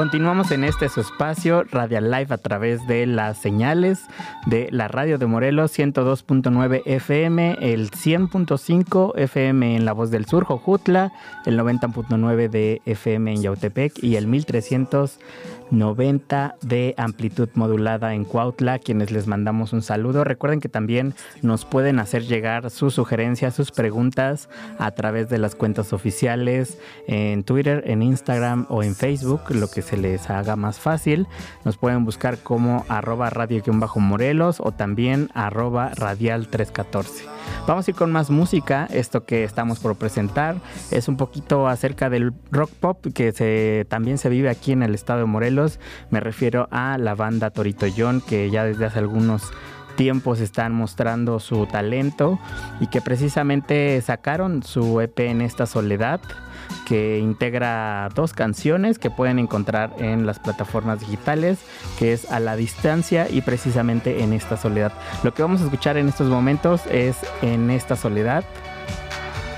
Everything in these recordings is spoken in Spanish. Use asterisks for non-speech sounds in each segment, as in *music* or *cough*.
Continuamos en este su espacio Radial Live a través de las señales de la radio de Morelos 102.9 FM, el 100.5 FM en La Voz del Sur, Jojutla, el 90.9 de FM en Yautepec y el 1300 90 de amplitud modulada en Cuautla, quienes les mandamos un saludo. Recuerden que también nos pueden hacer llegar sus sugerencias, sus preguntas a través de las cuentas oficiales en Twitter, en Instagram o en Facebook, lo que se les haga más fácil. Nos pueden buscar como arroba radio-morelos o también arroba radial 314. Vamos a ir con más música. Esto que estamos por presentar es un poquito acerca del rock pop que también se vive aquí en el estado de Morelos. Me refiero a la banda Torito John que ya desde hace algunos tiempos están mostrando su talento y que precisamente sacaron su EP en esta soledad que integra dos canciones que pueden encontrar en las plataformas digitales, que es A la distancia y precisamente en esta soledad. Lo que vamos a escuchar en estos momentos es En esta soledad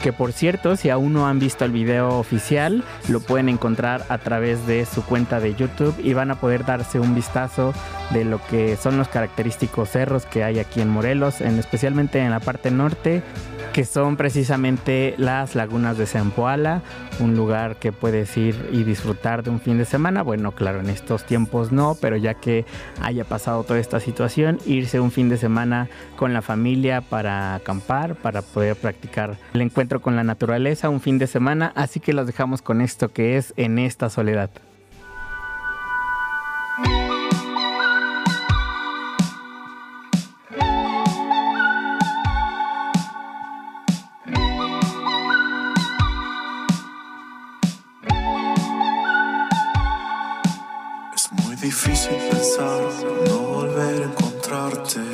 que por cierto, si aún no han visto el video oficial, lo pueden encontrar a través de su cuenta de YouTube y van a poder darse un vistazo de lo que son los característicos cerros que hay aquí en Morelos, en, especialmente en la parte norte que son precisamente las lagunas de Zempoala, un lugar que puedes ir y disfrutar de un fin de semana. Bueno, claro, en estos tiempos no, pero ya que haya pasado toda esta situación, irse un fin de semana con la familia para acampar, para poder practicar el encuentro con la naturaleza, un fin de semana. Así que los dejamos con esto que es en esta soledad. no volver a encontrarte.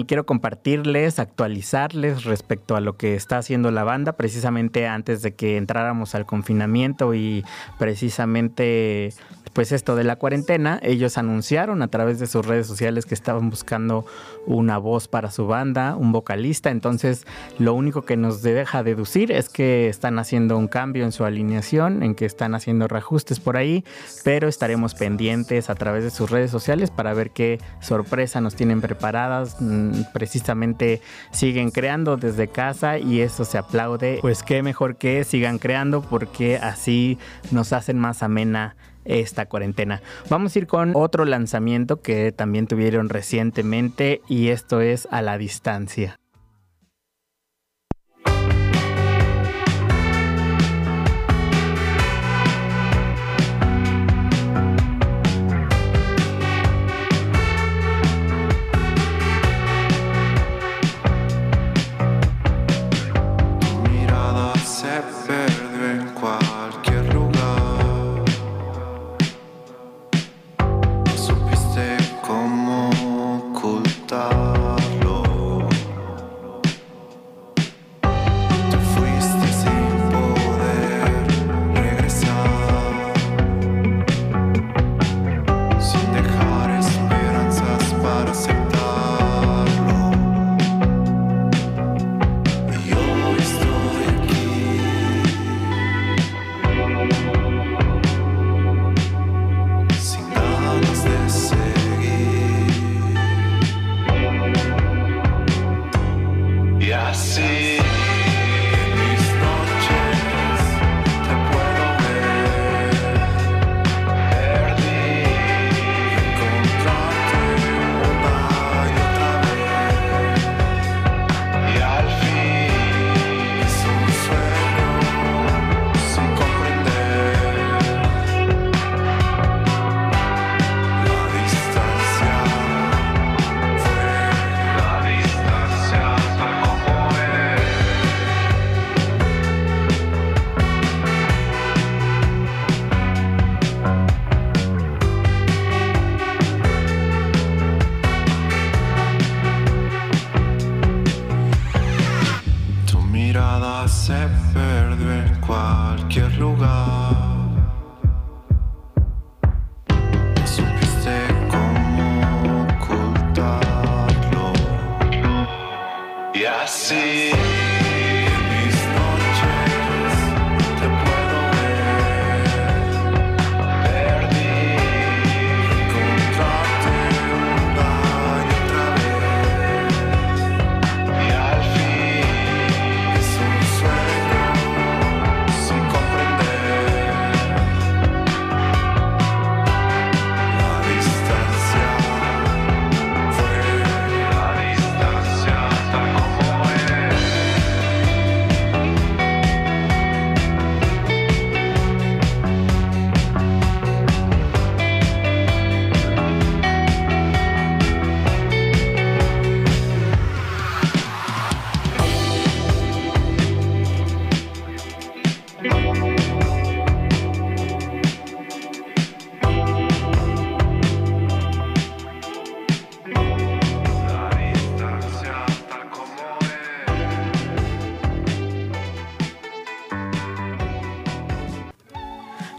Y quiero compartirles, actualizarles respecto a lo que está haciendo la banda, precisamente antes de que entráramos al confinamiento y precisamente pues esto de la cuarentena, ellos anunciaron a través de sus redes sociales que estaban buscando una voz para su banda, un vocalista, entonces lo único que nos deja deducir es que están haciendo un cambio en su alineación, en que están haciendo reajustes por ahí, pero estaremos pendientes a través de sus redes sociales para ver qué sorpresa nos tienen preparadas, precisamente siguen creando desde casa y eso se aplaude, pues qué mejor que sigan creando porque así nos hacen más amena esta cuarentena. Vamos a ir con otro lanzamiento que también tuvieron recientemente y esto es a la distancia.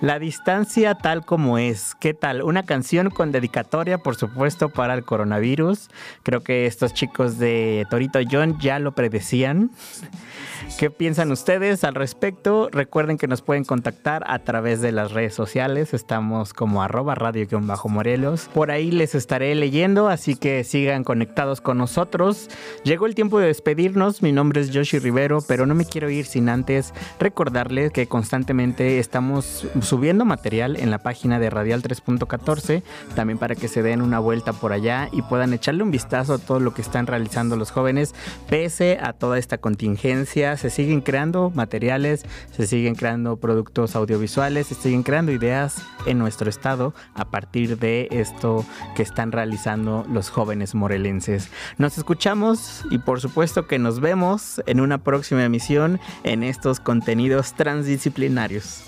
La distancia tal como es. ¿Qué tal? Una canción con dedicatoria, por supuesto, para el coronavirus. Creo que estos chicos de Torito John ya lo predecían. ¿Qué piensan ustedes al respecto? Recuerden que nos pueden contactar a través de las redes sociales. Estamos como arroba radio-morelos. Por ahí les estaré leyendo, así que sigan conectados con nosotros. Llegó el tiempo de despedirnos. Mi nombre es Yoshi Rivero, pero no me quiero ir sin antes recordarles que constantemente estamos subiendo material en la página de Radial 3.14, también para que se den una vuelta por allá y puedan echarle un vistazo a todo lo que están realizando los jóvenes, pese a toda esta contingencia se siguen creando materiales, se siguen creando productos audiovisuales, se siguen creando ideas en nuestro estado a partir de esto que están realizando los jóvenes morelenses. Nos escuchamos y por supuesto que nos vemos en una próxima emisión en estos contenidos transdisciplinarios.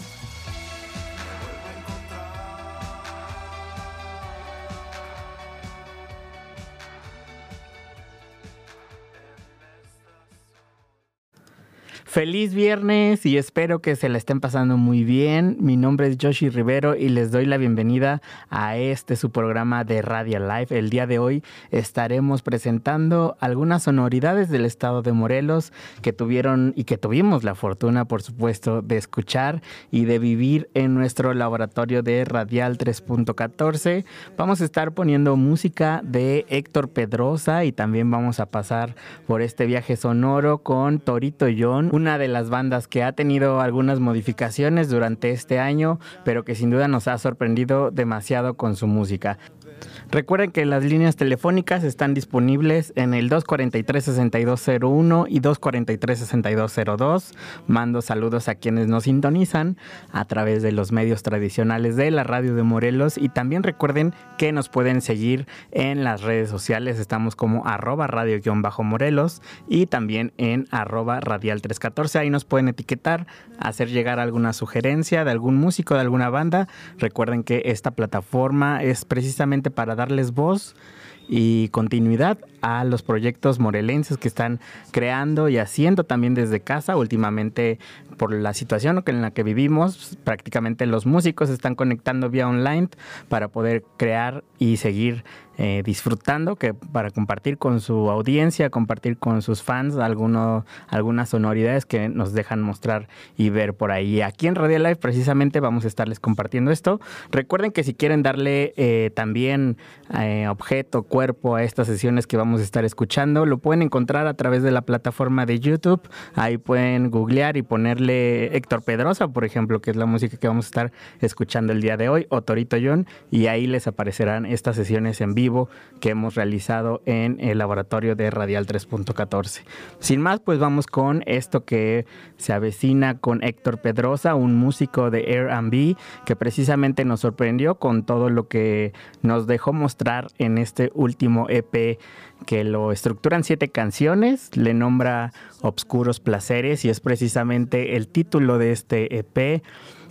Feliz viernes y espero que se la estén pasando muy bien. Mi nombre es Joshi Rivero y les doy la bienvenida a este su programa de Radio Live. El día de hoy estaremos presentando algunas sonoridades del estado de Morelos que tuvieron y que tuvimos la fortuna, por supuesto, de escuchar y de vivir en nuestro laboratorio de Radial 3.14. Vamos a estar poniendo música de Héctor Pedrosa y también vamos a pasar por este viaje sonoro con Torito John, una de las bandas que ha tenido algunas modificaciones durante este año, pero que sin duda nos ha sorprendido demasiado con su música. Recuerden que las líneas telefónicas están disponibles en el 243-6201 y 243-6202. Mando saludos a quienes nos sintonizan a través de los medios tradicionales de la radio de Morelos y también recuerden que nos pueden seguir en las redes sociales. Estamos como arroba radio-morelos y también en arroba radial 314. Ahí nos pueden etiquetar, hacer llegar alguna sugerencia de algún músico, de alguna banda. Recuerden que esta plataforma es precisamente para darles voz y continuidad a los proyectos morelenses que están creando y haciendo también desde casa. Últimamente, por la situación en la que vivimos, prácticamente los músicos están conectando vía online para poder crear y seguir eh, disfrutando, que para compartir con su audiencia, compartir con sus fans alguno, algunas sonoridades que nos dejan mostrar y ver por ahí. Aquí en Radio Live precisamente vamos a estarles compartiendo esto. Recuerden que si quieren darle eh, también eh, objeto, cuerpo a estas sesiones que vamos estar escuchando, lo pueden encontrar a través de la plataforma de YouTube. Ahí pueden googlear y ponerle Héctor Pedrosa, por ejemplo, que es la música que vamos a estar escuchando el día de hoy, o Torito John, y ahí les aparecerán estas sesiones en vivo que hemos realizado en el laboratorio de Radial 3.14. Sin más, pues vamos con esto que se avecina con Héctor Pedrosa, un músico de Airbnb que precisamente nos sorprendió con todo lo que nos dejó mostrar en este último EP que lo estructuran siete canciones, le nombra Obscuros Placeres y es precisamente el título de este EP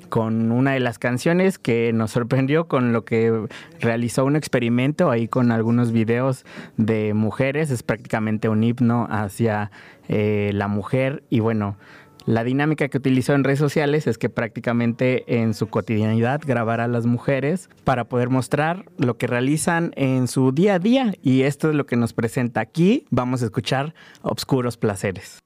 con una de las canciones que nos sorprendió con lo que realizó un experimento ahí con algunos videos de mujeres. Es prácticamente un himno hacia eh, la mujer y bueno. La dinámica que utilizó en redes sociales es que prácticamente en su cotidianidad grabara a las mujeres para poder mostrar lo que realizan en su día a día y esto es lo que nos presenta aquí. Vamos a escuchar Obscuros Placeres.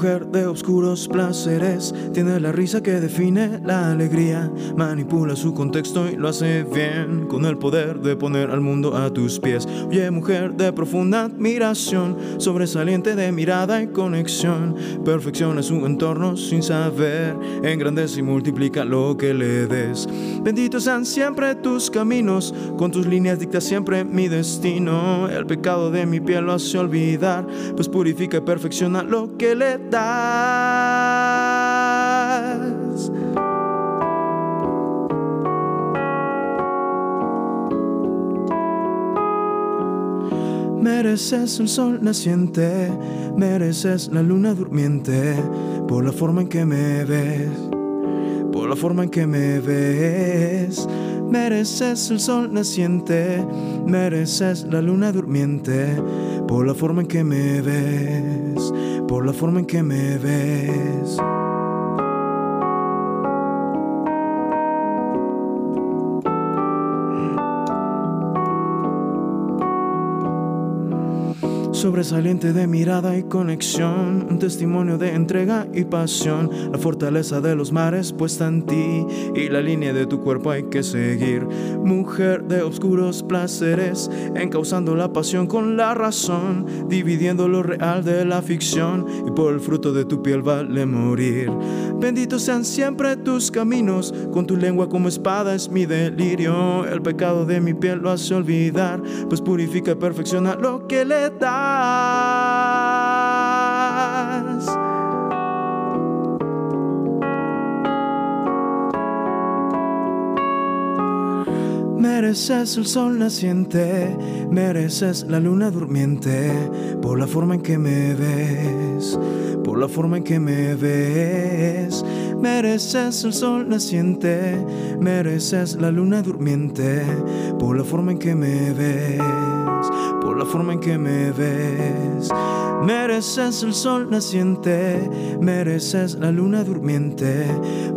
Mujer de oscuros placeres, tiene la risa que define la alegría, manipula su contexto y lo hace bien, con el poder de poner al mundo a tus pies. Oye, mujer de profunda admiración, sobresaliente de mirada y conexión, perfecciona su entorno sin saber, engrandece y multiplica lo que le des. Benditos sean siempre tus caminos, con tus líneas dicta siempre mi destino. El pecado de mi piel lo hace olvidar, pues purifica y perfecciona lo que le das. Mereces el sol naciente, mereces la luna durmiente, por la forma en que me ves, por la forma en que me ves. Mereces el sol naciente, mereces la luna durmiente, por la forma en que me ves, por la forma en que me ves. Sobresaliente de mirada y conexión, un testimonio de entrega y pasión, la fortaleza de los mares puesta en ti y la línea de tu cuerpo hay que seguir. Mujer de oscuros placeres, encauzando la pasión con la razón, dividiendo lo real de la ficción y por el fruto de tu piel vale morir. Benditos sean siempre tus caminos, con tu lengua como espada es mi delirio. El pecado de mi piel lo hace olvidar, pues purifica y perfecciona lo que le da. Mereces el sol naciente, mereces la luna durmiente, por la forma en que me ves, por la forma en que me ves. Mereces el sol naciente, mereces la luna durmiente, por la forma en que me ves, por la forma en que me ves. Mereces el sol naciente, mereces la luna durmiente,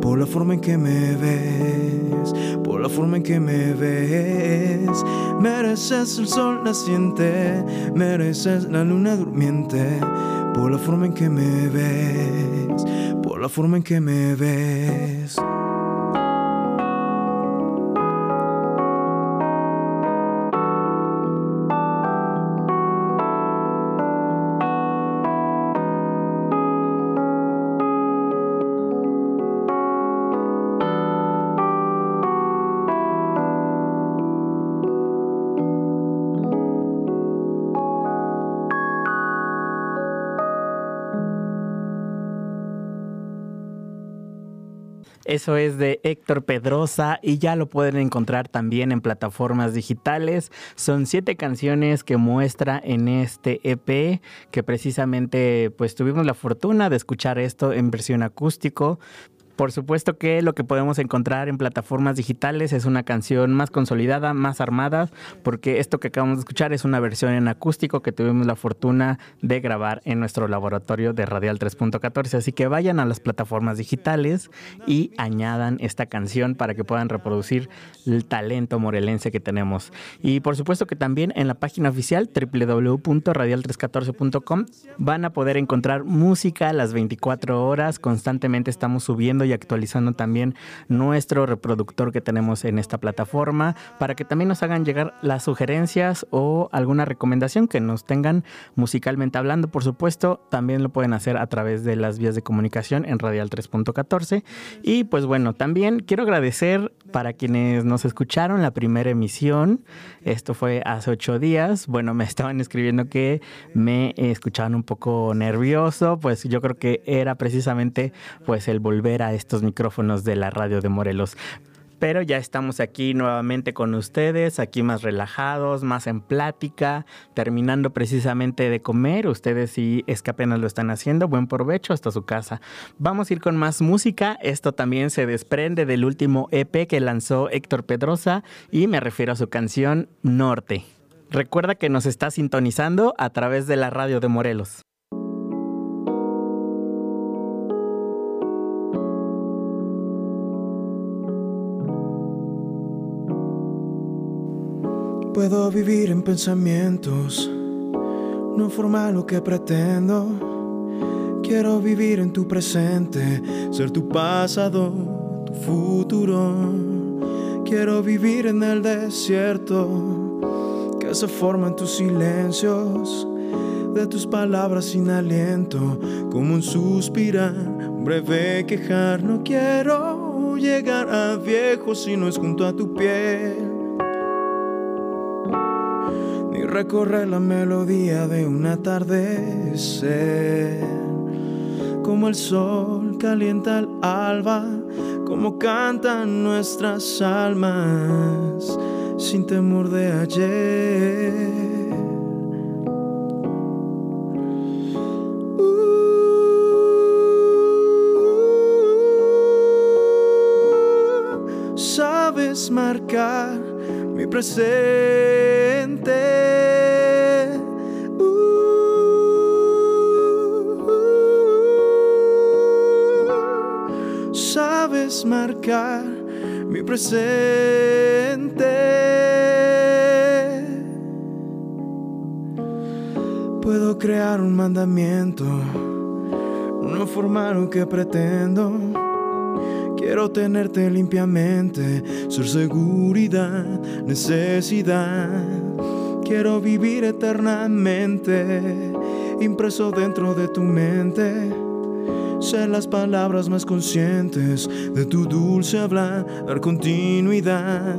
por la forma en que me ves, por la forma en que me ves. Mereces el sol naciente, mereces la luna durmiente, por la forma en que me ves, por la forma en que me ves. Eso es de Héctor Pedrosa y ya lo pueden encontrar también en plataformas digitales. Son siete canciones que muestra en este EP que precisamente pues tuvimos la fortuna de escuchar esto en versión acústico. Por supuesto que lo que podemos encontrar en plataformas digitales es una canción más consolidada, más armada, porque esto que acabamos de escuchar es una versión en acústico que tuvimos la fortuna de grabar en nuestro laboratorio de Radial 3.14. Así que vayan a las plataformas digitales y añadan esta canción para que puedan reproducir el talento morelense que tenemos. Y por supuesto que también en la página oficial www.radial314.com van a poder encontrar música las 24 horas. Constantemente estamos subiendo y actualizando también nuestro reproductor que tenemos en esta plataforma para que también nos hagan llegar las sugerencias o alguna recomendación que nos tengan musicalmente hablando. Por supuesto, también lo pueden hacer a través de las vías de comunicación en Radial 3.14. Y pues bueno, también quiero agradecer para quienes nos escucharon la primera emisión. Esto fue hace ocho días. Bueno, me *laughs* estaban escribiendo que me escuchaban un poco nervioso. Pues yo creo que era precisamente pues el volver a estos micrófonos de la radio de Morelos. Pero ya estamos aquí nuevamente con ustedes, aquí más relajados, más en plática, terminando precisamente de comer. Ustedes si es que apenas lo están haciendo, buen provecho hasta su casa. Vamos a ir con más música. Esto también se desprende del último EP que lanzó Héctor Pedrosa y me refiero a su canción Norte. Recuerda que nos está sintonizando a través de la radio de Morelos. Puedo vivir en pensamientos, no formar lo que pretendo. Quiero vivir en tu presente, ser tu pasado, tu futuro. Quiero vivir en el desierto que se forma en tus silencios, de tus palabras sin aliento, como un suspirar, un breve quejar. No quiero llegar a viejo si no es junto a tu piel recorre la melodía de un atardecer. Como el sol calienta el alba, como cantan nuestras almas, sin temor de ayer. Uh, marcar mi presente. marcar mi presente. Puedo crear un mandamiento, no formar lo que pretendo. Quiero tenerte limpiamente, ser seguridad, necesidad. Quiero vivir eternamente, impreso dentro de tu mente ser las palabras más conscientes de tu dulce hablar, dar continuidad.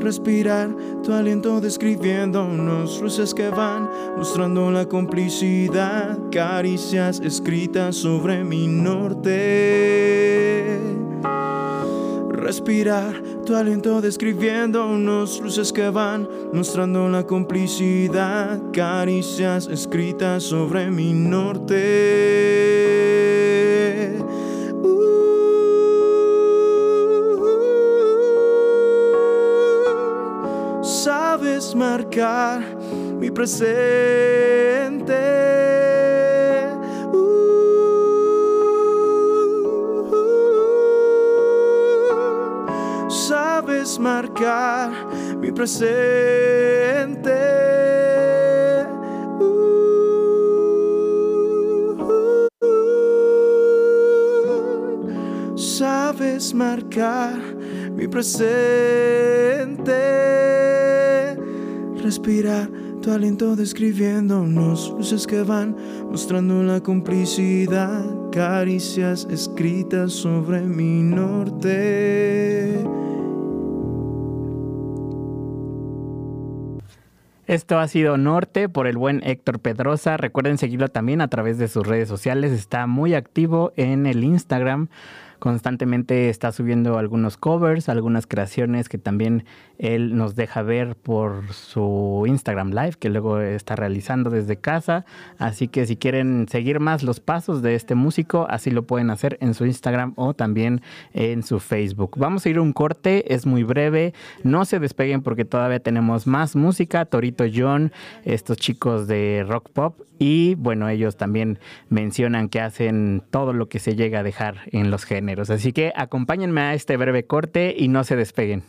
Respirar tu aliento describiendo unos luces que van mostrando la complicidad, caricias escritas sobre mi norte respirar tu aliento describiendo unos luces que van mostrando la complicidad, caricias escritas sobre mi norte. Uh, sabes marcar mi presente. Marcar mi presente. Uh, sabes marcar mi presente. Respirar tu aliento describiendo unos luces que van mostrando la complicidad, caricias escritas sobre mi norte. Esto ha sido Norte por el buen Héctor Pedrosa. Recuerden seguirlo también a través de sus redes sociales. Está muy activo en el Instagram constantemente está subiendo algunos covers, algunas creaciones que también él nos deja ver por su Instagram Live, que luego está realizando desde casa. Así que si quieren seguir más los pasos de este músico, así lo pueden hacer en su Instagram o también en su Facebook. Vamos a ir a un corte, es muy breve. No se despeguen porque todavía tenemos más música. Torito John, estos chicos de rock pop. Y bueno, ellos también mencionan que hacen todo lo que se llega a dejar en los géneros. Así que acompáñenme a este breve corte y no se despeguen.